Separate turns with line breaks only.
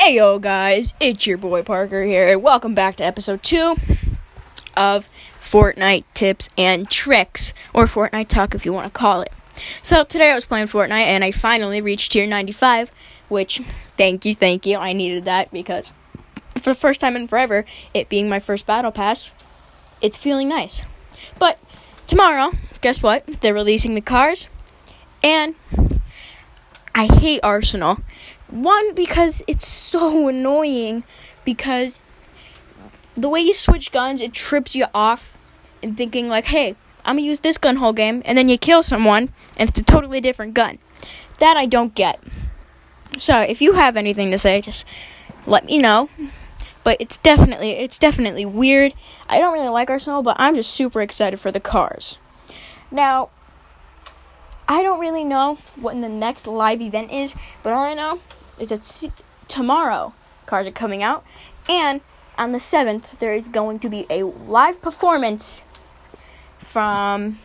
Hey yo guys, it's your boy Parker here, and welcome back to episode 2 of Fortnite Tips and Tricks, or Fortnite Talk if you want to call it. So today I was playing Fortnite and I finally reached tier 95, which, thank you, thank you, I needed that because for the first time in forever, it being my first battle pass, it's feeling nice. But tomorrow, guess what? They're releasing the cars, and I hate Arsenal. One, because it's so annoying, because the way you switch guns, it trips you off and thinking, like, hey, I'm gonna use this gun whole game, and then you kill someone, and it's a totally different gun. That I don't get. So, if you have anything to say, just let me know. But it's definitely it's definitely weird. I don't really like Arsenal, but I'm just super excited for the cars. Now, I don't really know what the next live event is, but all I know is that tomorrow cars are coming out, and on the 7th, there is going to be a live performance from